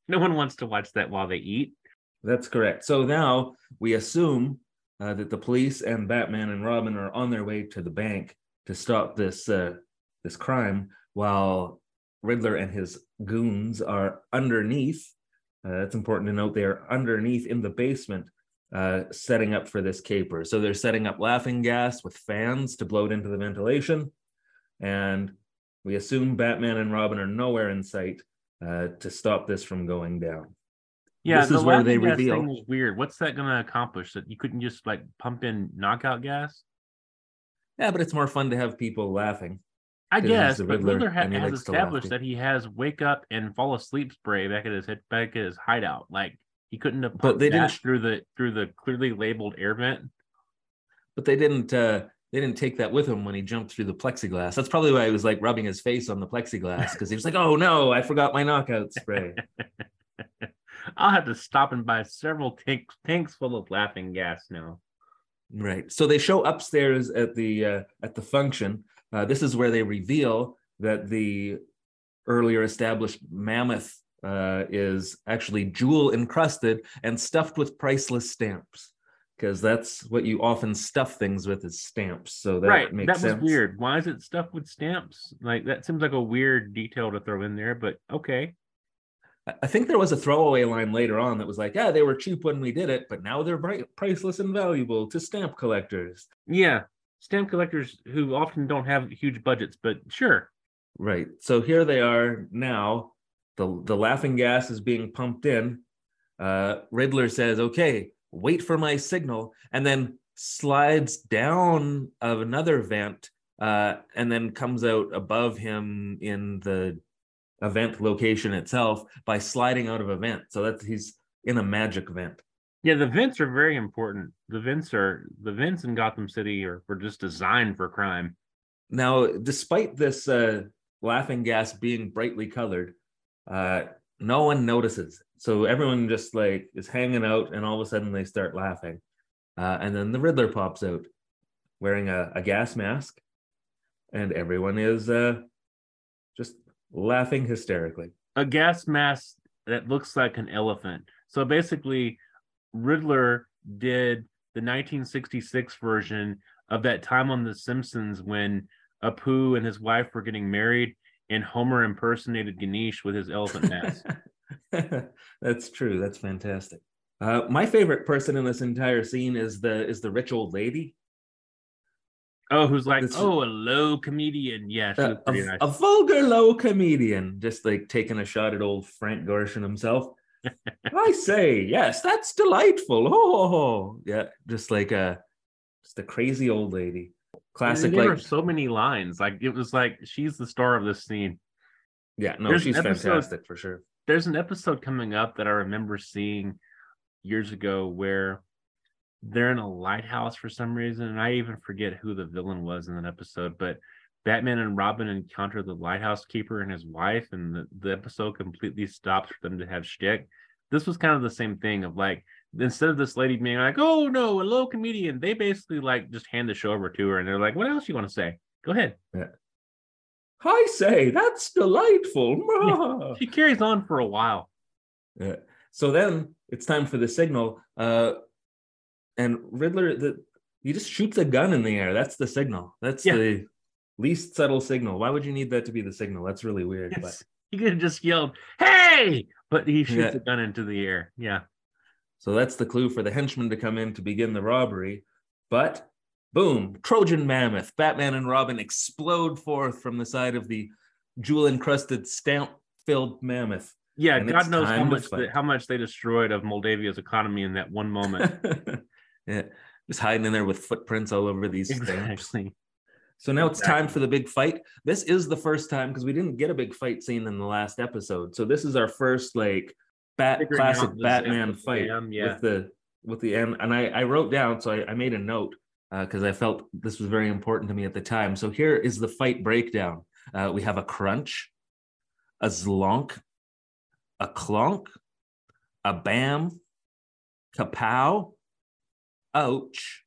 no one wants to watch that while they eat. That's correct. So now we assume uh, that the police and Batman and Robin are on their way to the bank to stop this uh, this crime, while Riddler and his goons are underneath. Uh, it's important to note they are underneath in the basement, uh, setting up for this caper. So they're setting up laughing gas with fans to blow it into the ventilation, and we assume Batman and Robin are nowhere in sight uh, to stop this from going down. Yeah, This the is where they reveal- thing was weird. What's that going to accomplish? That you couldn't just like pump in knockout gas? Yeah, but it's more fun to have people laughing. I guess, but Riddler, ha- has likes to laugh established that he has wake up and fall asleep spray back at his head, back at his hideout. Like he couldn't have But they didn't- through the through the clearly labeled air vent. But they didn't uh they didn't take that with him when he jumped through the plexiglass. That's probably why he was like rubbing his face on the plexiglass because he was like, "Oh no, I forgot my knockout spray." I'll have to stop and buy several tanks tanks full of laughing gas now. right. So they show upstairs at the uh, at the function. Uh, this is where they reveal that the earlier established mammoth uh, is actually jewel encrusted and stuffed with priceless stamps. Because that's what you often stuff things with is stamps. So that right, makes that was weird. Why is it stuffed with stamps? Like that seems like a weird detail to throw in there, but okay. I- I think there was a throwaway line later on that was like, "Yeah, they were cheap when we did it, but now they're bright, priceless and valuable to stamp collectors." Yeah, stamp collectors who often don't have huge budgets, but sure. Right. So here they are now. the The laughing gas is being pumped in. Uh, Riddler says, "Okay, wait for my signal," and then slides down of another vent, uh, and then comes out above him in the event location itself by sliding out of a vent. So that's he's in a magic vent. Yeah, the vents are very important. The vents are the vents in Gotham City are were just designed for crime. Now, despite this uh, laughing gas being brightly colored, uh, no one notices. So everyone just like is hanging out, and all of a sudden they start laughing. Uh, and then the Riddler pops out wearing a, a gas mask, and everyone is uh, just laughing hysterically. A gas mask that looks like an elephant. So basically, Riddler did the 1966 version of that time on The Simpsons when Apu and his wife were getting married, and Homer impersonated Ganesh with his elephant mask. That's true. That's fantastic. Uh, my favorite person in this entire scene is the is the rich old lady. Oh, who's like, This oh, a low comedian. Yeah, Uh, a, nice. a vulgar low comedian, just like taking a shot at old Frank Gorshin himself. I say, yes, that's delightful. Oh, yeah, just like a just a crazy old lady. Classic, there like so many lines. Like it was like she's the star of this scene. yeah, no, there's she's episode- fantastic for sure. There's an episode coming up that I remember seeing years ago where they're in a lighthouse for some reason, and I even forget who the villain was in that episode, but Batman and Robin encounter the lighthouse keeper and his wife, and the, the episode completely stops for them to have shtick. This was kind of the same thing of like instead of this lady being like, "Oh no, a low comedian," they basically like just hand the show over to her, and they're like, "What else you want to say? Go ahead." I say, that's delightful. She carries on for a while. Yeah. So then it's time for the signal. Uh, and Riddler, the he just shoots a gun in the air. That's the signal. That's Yeah. the least subtle signal. Why would you need that to be the signal? That's really weird. But He could have just yelled, "Hey!" But he shoots Yeah. a gun into the air. Yeah. so that's the clue for the henchman to come in to begin the robbery. But boom, Trojan mammoth. Batman and Robin explode forth from the side of the jewel encrusted stamp filled mammoth. Yeah, And God knows how much they, how much they destroyed of Moldavia's economy in that one moment. yeah, just hiding in there with footprints all over these stamps. exactly. So now it's time for the big fight. This is the first time because we didn't get a big fight scene in the last episode. So this is our first like bat Figuring classic Batman fight yeah. with the with the and and I, I wrote down so I, I made a note because I felt this was very important to me at the time. So here is the fight breakdown. Uh, we have a crunch, a zlonk, a clonk, a bam, kapow, ouch,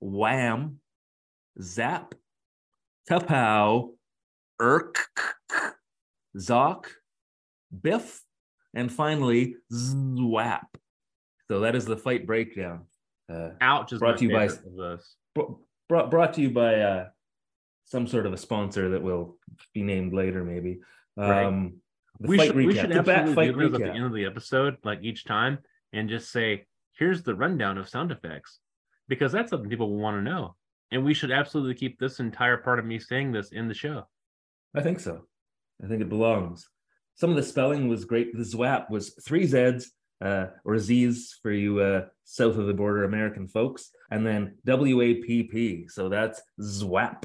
wham, zap, kapow, irk, zock, biff, and finally zwap. So that is the fight breakdown. Uh, Ouch is Brought to you by- favorite of those. brought brought to you by uh, some sort of a sponsor that will be named later, maybe. Right. Um, the We should, recap, we should the absolutely fight do those at the end of the episode, like each time, and just say, "Here's the rundown of sound effects," because that's something people will want to know. And we should absolutely keep this entire part of me saying this in the show. I think so. I think it belongs. Some of the spelling was great. The zwap was three Z's uh, or Z's for you uh, south of the border American folks, and then W A P P. So that's zwap.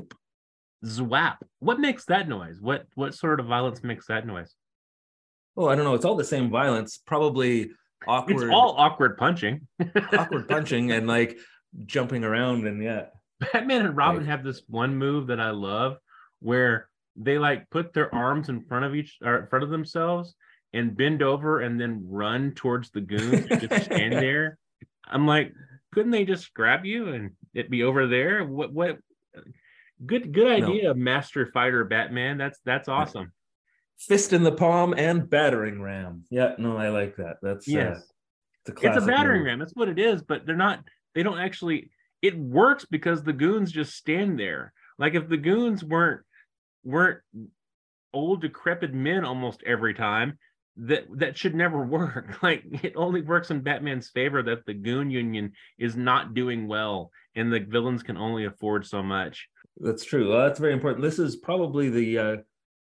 Zwap. What makes that noise? What what sort of violence makes that noise? Oh, I don't know. It's all the same violence. Probably awkward, It's all awkward punching. awkward punching and like jumping around and yeah. Batman and Robin Like- have this one move that I love where they like put their arms in front of each or in front of themselves and bend over and then run towards the goons and just stand there. I'm like, couldn't they just grab you and it be over there? What what good good No. idea, Master Fighter Batman. That's that's awesome. Fist in the palm and battering ram. Yeah, no, I like that. That's uh, Yes. it's a it's a battering ram. That's what it is, but they're not they don't actually it works because the goons just stand there. Like if the goons weren't weren't old decrepit men almost every time, that that should never work. Like it only works in Batman's favor that the goon union is not doing well and the villains can only afford so much. That's true. Well, that's very important. This is probably the uh,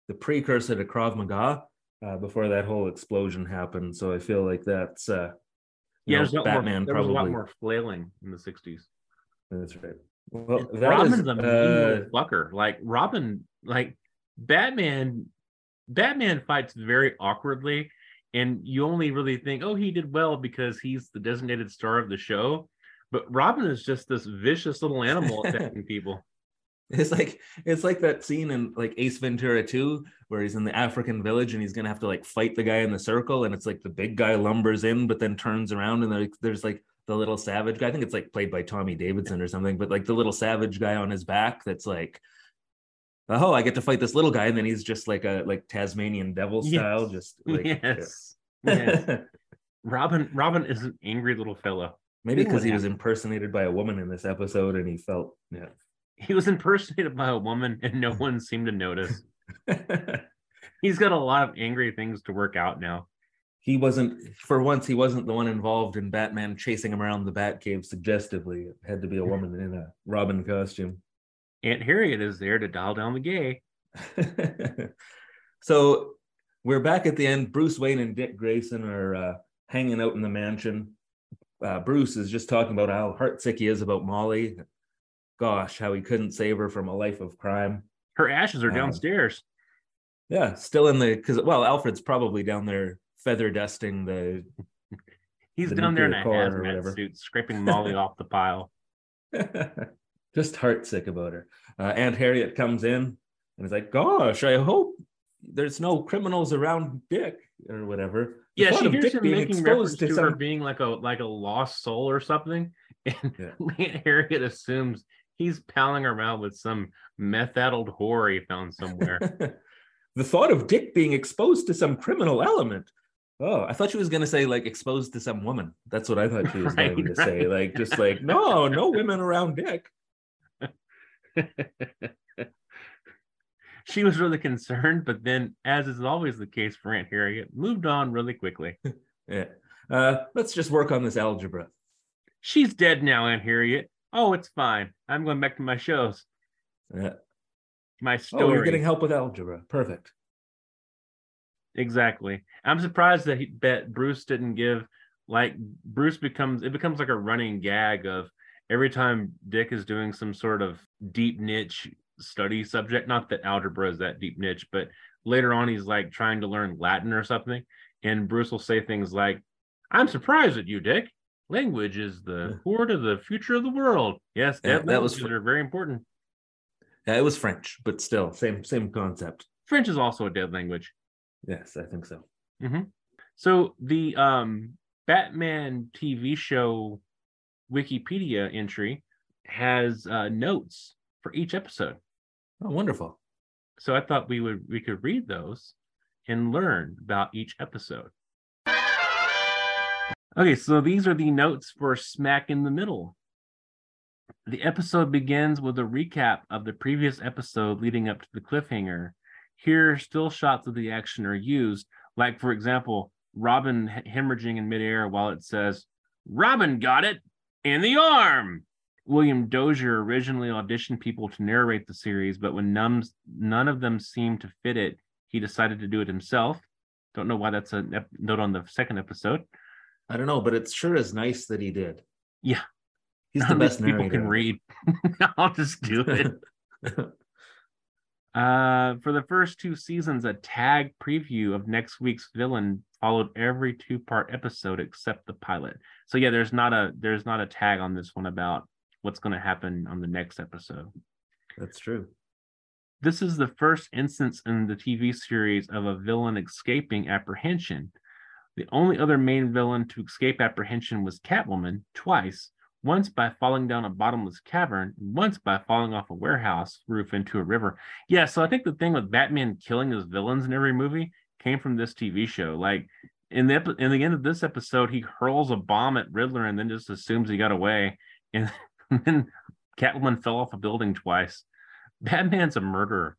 the precursor to Krav Maga uh, before that whole explosion happened. So I feel like that's uh, Yeah, know, there's a lot Batman more, there probably. was a lot more flailing in the 60s. That's right. Well, that Robin's is, a uh, fucker. Like Robin, like Batman, Batman fights very awkwardly, and you only really think, oh, he did well because he's the designated star of the show. But Robin is just this vicious little animal attacking people. It's like it's like that scene in like Ace Ventura 2 where he's in the African village and he's gonna have to like fight the guy in the circle and it's like the big guy lumbers in but then turns around and like there's like the little savage guy. I think it's like played by Tommy Davidson or something, but like the little savage guy on his back that's like, oh, I get to fight this little guy, and then he's just like a like Tasmanian devil Yes. style, just like yes. yes. Robin Robin is an angry little fellow. maybe because he was impersonated by a woman in this episode and he felt yeah. He was impersonated by a woman and no one seemed to notice. He's got a lot of angry things to work out now. he wasn't for once he wasn't the one involved in Batman chasing him around the Batcave suggestively. It had to be a woman in a Robin costume. Aunt Harriet is there to dial down the gay. so we're back at the end. Bruce Wayne and Dick Grayson are uh, hanging out in the mansion. Uh, Bruce is just talking about how heartsick he is about Molly. Gosh, how he couldn't save her from a life of crime. Her ashes are Um, downstairs. Yeah, still in the because well, Alfred's probably down there feather dusting the He's the down there in a nuclear core or hazmat suit, scraping Molly off the pile. Just heartsick about her. Uh, Aunt Harriet comes in and is like, "Gosh, I hope there's no criminals around Dick or whatever." The Yeah, she hears Dick him being making exposed reference to, to her being like a like a lost soul or something, and Yeah. Aunt Harriet assumes he's palling around with some meth-addled whore he found somewhere. the thought of Dick being exposed to some criminal element. Oh, I thought she was gonna say like exposed to some woman. That's what I thought she was Right, going to say. Like just like no, no women around Dick. she was really concerned, but then, as is always the case for Aunt Harriet, moved on really quickly. Yeah. Uh, let's just work on this algebra. She's dead now, Aunt Harriet. Oh, it's fine. I'm going back to my shows. Yeah. My story. Oh, you're getting help with algebra. Perfect. Exactly. I'm surprised that he that Bruce didn't give like Bruce becomes it becomes like a running gag of every time Dick is doing some sort of deep niche study subject. Not that algebra is that deep niche, but later on he's like trying to learn Latin or something, and Bruce will say things like, "I'm surprised at you, Dick. Language is the core to the future of the world. Yes, Yeah, that was fr- are very important. Yeah, it was French, but still same same concept. French is also a dead language." Yes, I think so. So the um Batman TV show Wikipedia entry has uh, notes for each episode. Oh, wonderful. So I thought we would we could read those and learn about each episode. Okay, so these are the notes for Smack in the Middle. The episode begins with a recap of the previous episode leading up to the cliffhanger. Here, still shots of the action are used, like, for example, Robin hemorrhaging in midair while it says, Robin got it in the arm. William Dozier originally auditioned people to narrate the series, but when numbs, none of them seemed to fit it, he decided to do it himself. Don't know why that's a ep- note on the second episode. I don't know, but it sure is nice that he did. Yeah. He's the None best people narrator. can read. I'll just do it. Uh, for the first two seasons, a tag preview of next week's villain followed every two-part episode except the pilot. So yeah, there's not a there's not a tag on this one about what's going to happen on the next episode. That's true. This is the first instance in the TV series of a villain escaping apprehension. The only other main villain to escape apprehension was Catwoman twice, once by falling down a bottomless cavern, and once by falling off a warehouse roof into a river. Yeah, so I think the thing with Batman killing his villains in every movie came from this TV show. Like in the epi- in the end of this episode, he hurls a bomb at Riddler and then just assumes he got away, and then Catwoman fell off a building twice. Batman's a murderer.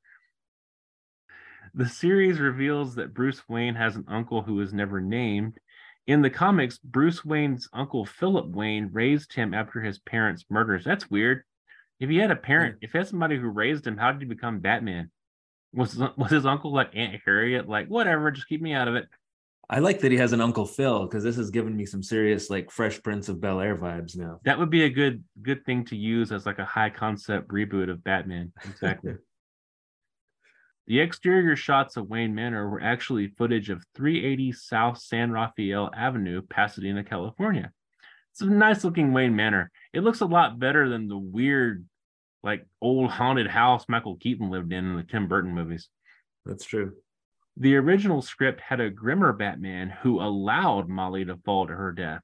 The series reveals that Bruce Wayne has an uncle who is never named. In the comics, Bruce Wayne's uncle Philip Wayne raised him after his parents' murders. That's weird. If he had a parent, if he had somebody who raised him, how did he become Batman? Was was his uncle like Aunt Harriet? Like whatever, just keep me out of it. I like that he has an Uncle Phil because this has given me some serious like Fresh Prince of Bel Air vibes now. That would be a good good thing to use as like a high concept reboot of Batman. Exactly. the exterior shots of Wayne Manor were actually footage of 380 South San Rafael Avenue, Pasadena, California. It's a nice looking Wayne Manor. It looks a lot better than the weird, like old haunted house Michael Keaton lived in in the Tim Burton movies. That's true. The original script had a grimmer Batman who allowed Molly to fall to her death.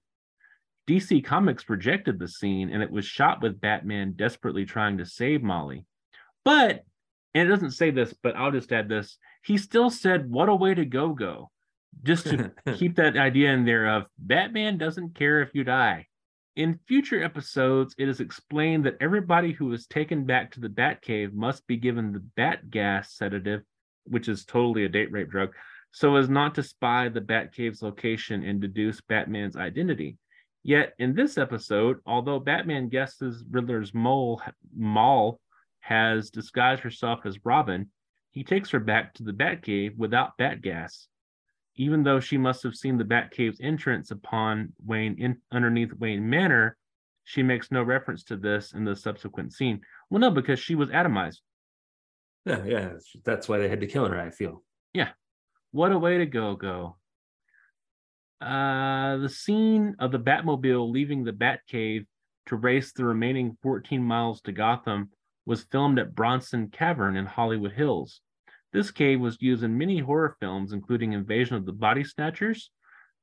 DC Comics rejected the scene and it was shot with Batman desperately trying to save Molly. But, and it doesn't say this, but I'll just add this he still said, What a way to go, go. Just to keep that idea in there of Batman doesn't care if you die. In future episodes, it is explained that everybody who is taken back to the Batcave must be given the Bat gas sedative which is totally a date rape drug, so as not to spy the Batcave's location and deduce Batman's identity. Yet in this episode, although Batman guesses Riddler's mole Moll has disguised herself as Robin, he takes her back to the Batcave without Batgas. Even though she must have seen the Batcave's entrance upon Wayne in, underneath Wayne Manor, she makes no reference to this in the subsequent scene. Well, no, because she was atomized. Yeah, yeah. That's why they had to kill her, I feel. Yeah. What a way to go, go. Uh, the scene of the Batmobile leaving the Batcave to race the remaining 14 miles to Gotham was filmed at Bronson Cavern in Hollywood Hills. This cave was used in many horror films, including Invasion of the Body Snatchers.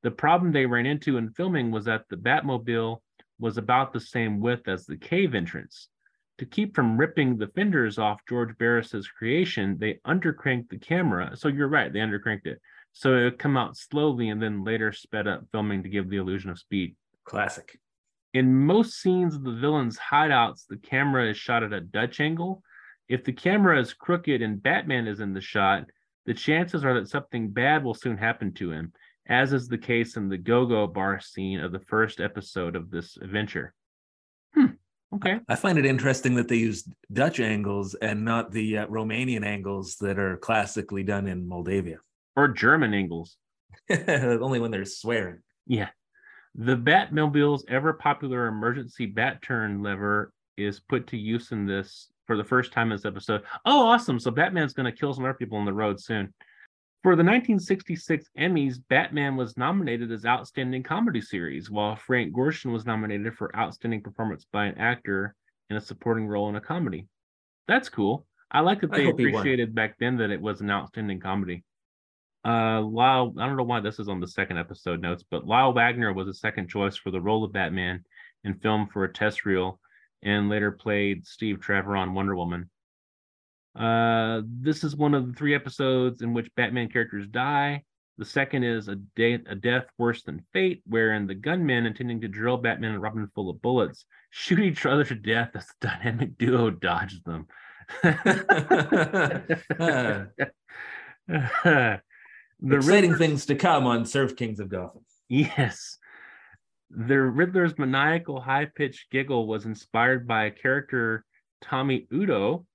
The problem they ran into in filming was that the Batmobile was about the same width as the cave entrance. To keep from ripping the fenders off George Barris's creation, they undercranked the camera. So you're right, they undercranked it. So it would come out slowly and then later sped up filming to give the illusion of speed. Classic. In most scenes of the villains' hideouts, the camera is shot at a Dutch angle. If the camera is crooked and Batman is in the shot, the chances are that something bad will soon happen to him, as is the case in the go go bar scene of the first episode of this adventure. Hmm. Okay. I find it interesting that they used Dutch angles and not the uh, Romanian angles that are classically done in Moldavia. Or German angles. Only when they're swearing. Yeah. The Batmobile's ever popular emergency bat turn lever is put to use in this for the first time in this episode. Oh, awesome. So Batman's going to kill some other people on the road soon. For the 1966 Emmys, Batman was nominated as Outstanding Comedy Series, while Frank Gorshin was nominated for Outstanding Performance by an Actor in a Supporting Role in a Comedy. That's cool. I like that they appreciated back then that it was an outstanding comedy. Uh, Lyle, I don't know why this is on the second episode notes, but Lyle Waggoner was a second choice for the role of Batman in film for a test reel and later played Steve Trevor on Wonder Woman. Uh, this is one of the three episodes in which Batman characters die. The second is a, de- a death worse than fate, wherein the gunmen intending to drill Batman and Robin full of bullets shoot each other to death as the dynamic duo dodges them. the Exciting Riddler's... things to come on Surf Kings of Gotham. Yes. The Riddler's maniacal high pitched giggle was inspired by a character, Tommy Udo,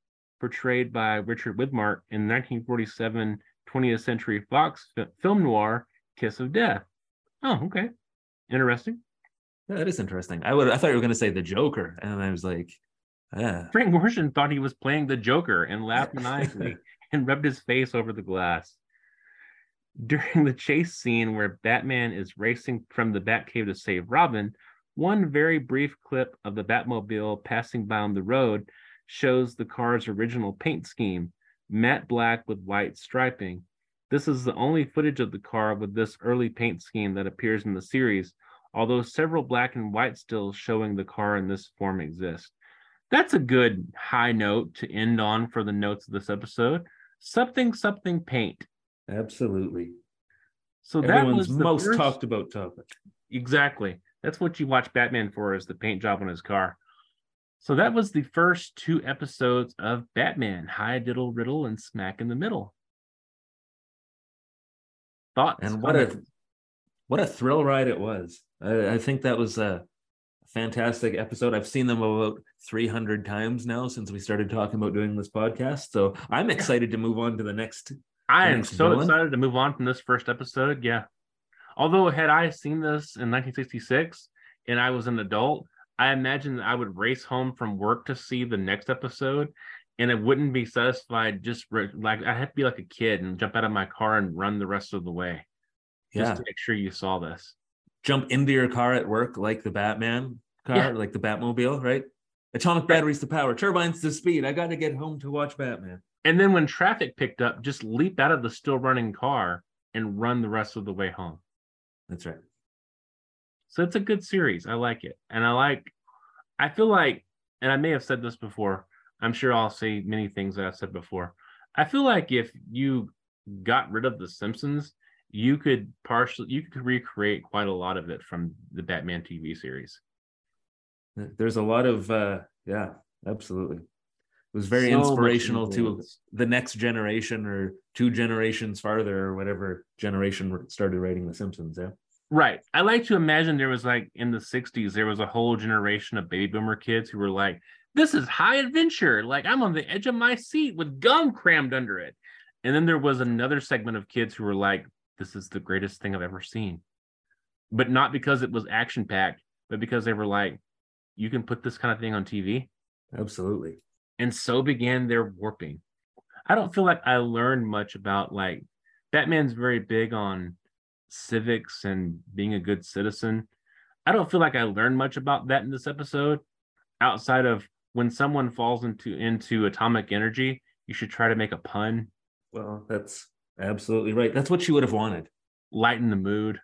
portrayed by Richard Widmark in 1947 20th Century Fox film noir Kiss of Death. Oh, okay. Interesting. Yeah, that is interesting. I would I thought you were going to say the Joker, and I was like, yeah. Frank Gorshin thought he was playing the Joker and laughed maniacally and rubbed his face over the glass. During the chase scene where Batman is racing from the Batcave to save Robin, one very brief clip of the Batmobile passing by on the road shows the car's original paint scheme, matte black with white striping. This is the only footage of the car with this early paint scheme that appears in the series, although several black and white stills showing the car in this form exist. That's a good high note to end on for the notes of this episode. Something, something paint. Absolutely. So that was the most first... talked about topic. Exactly. That's what you watch Batman for is the paint job on his car. So that was the first two episodes of Batman, Hi Diddle Riddle and Smack in the Middle. Thoughts? And what a what a thrill ride it was. I, I think that was a fantastic episode. I've seen them about 300 times now since we started talking about doing this podcast. So I'm excited to move on to the next. I am so villain. excited to move on from this first episode. Yeah. Although, had I seen this in 1966 and I was an adult, I imagine that I would race home from work to see the next episode, and it wouldn't be satisfied. Just re- like I had to be like a kid and jump out of my car and run the rest of the way, just to make sure you saw this. Jump into your car at work like the Batman car, yeah. like the Batmobile, right? Atomic batteries to power, turbines to speed. I got to get home to watch Batman. And then when traffic picked up, just leap out of the still running car and run the rest of the way home. That's right. So it's a good series. I like it. And I like, I feel like, and I may have said this before, I'm sure I'll say many things that I've said before. I feel like if you got rid of The Simpsons, you could partially, you could recreate quite a lot of it from the Batman TV series. There's a lot of, uh, yeah, absolutely. Was very So inspirational to the next generation or two generations farther or whatever generation started writing The Simpsons. Yeah. Right. I like to imagine there was like in the 60s, there was a whole generation of baby boomer kids who were like, this is high adventure. Like I'm on the edge of my seat with gum crammed under it. And then there was another segment of kids who were like, this is the greatest thing I've ever seen. But not because it was action packed, but because they were like, you can put this kind of thing on TV. Absolutely. And so began their warping. I don't feel like I learned much about like Batman's very big on civics and being a good citizen. I don't feel like I learned much about that in this episode outside of when someone falls into into atomic energy, you should try to make a pun, Well, that's absolutely right. That's what she would have wanted. lighten the mood.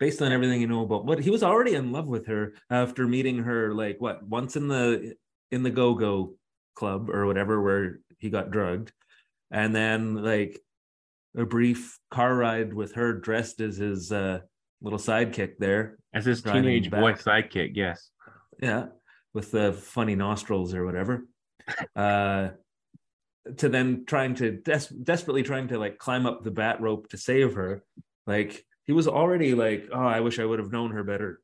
based on everything you know about what he was already in love with her after meeting her like what once in the in the go-go club or whatever where he got drugged. And then like a brief car ride with her dressed as his uh little sidekick there As his teenage boy sidekick, yes. yeah with the funny nostrils or whatever. Uh to then trying to des- desperately trying to like climb up the bat rope to save her. Like he was already like oh i wish i would have known her better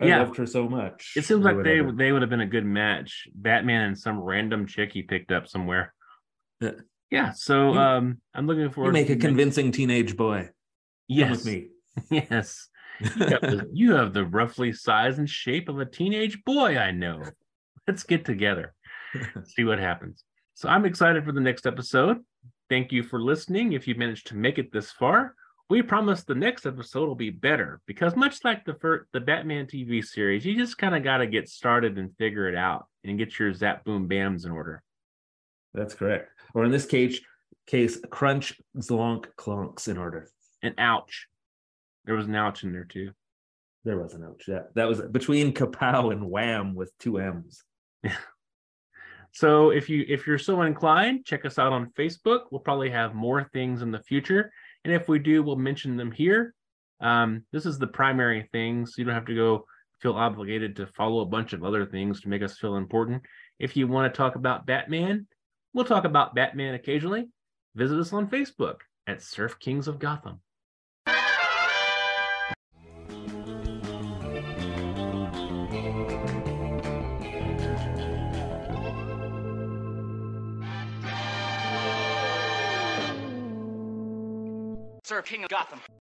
i Yeah. loved her so much It seems like they they would have been a good match. Batman and some random chick he picked up somewhere. Yeah. Yeah, so You- um I'm looking forward make to a the next- convincing teenage boy yes. me Yes. You have, the, you have the roughly size and shape of a teenage boy I know. Let's get together. See what happens. So I'm excited for the next episode. Thank you for listening. If you managed to make it this far, we promise the next episode will be better because much like the first, the Batman TV series, you just kind of got to get started and figure it out and get your zap boom bams in order. that's correct or in this case case crunch zonk clonks in order And ouch. There was an ouch in there too. there was an ouch yeah that was between kapow and wham with two m's So if you if you're so inclined, check us out on Facebook. We'll probably have more things in the future, and if we do, we'll mention them here. Um, this is the primary things. You don't have to go feel obligated to follow a bunch of other things to make us feel important. If you want to talk about Batman, we'll talk about Batman occasionally. Visit us on Facebook at Surf Kings of Gotham. Sir King of Gotham.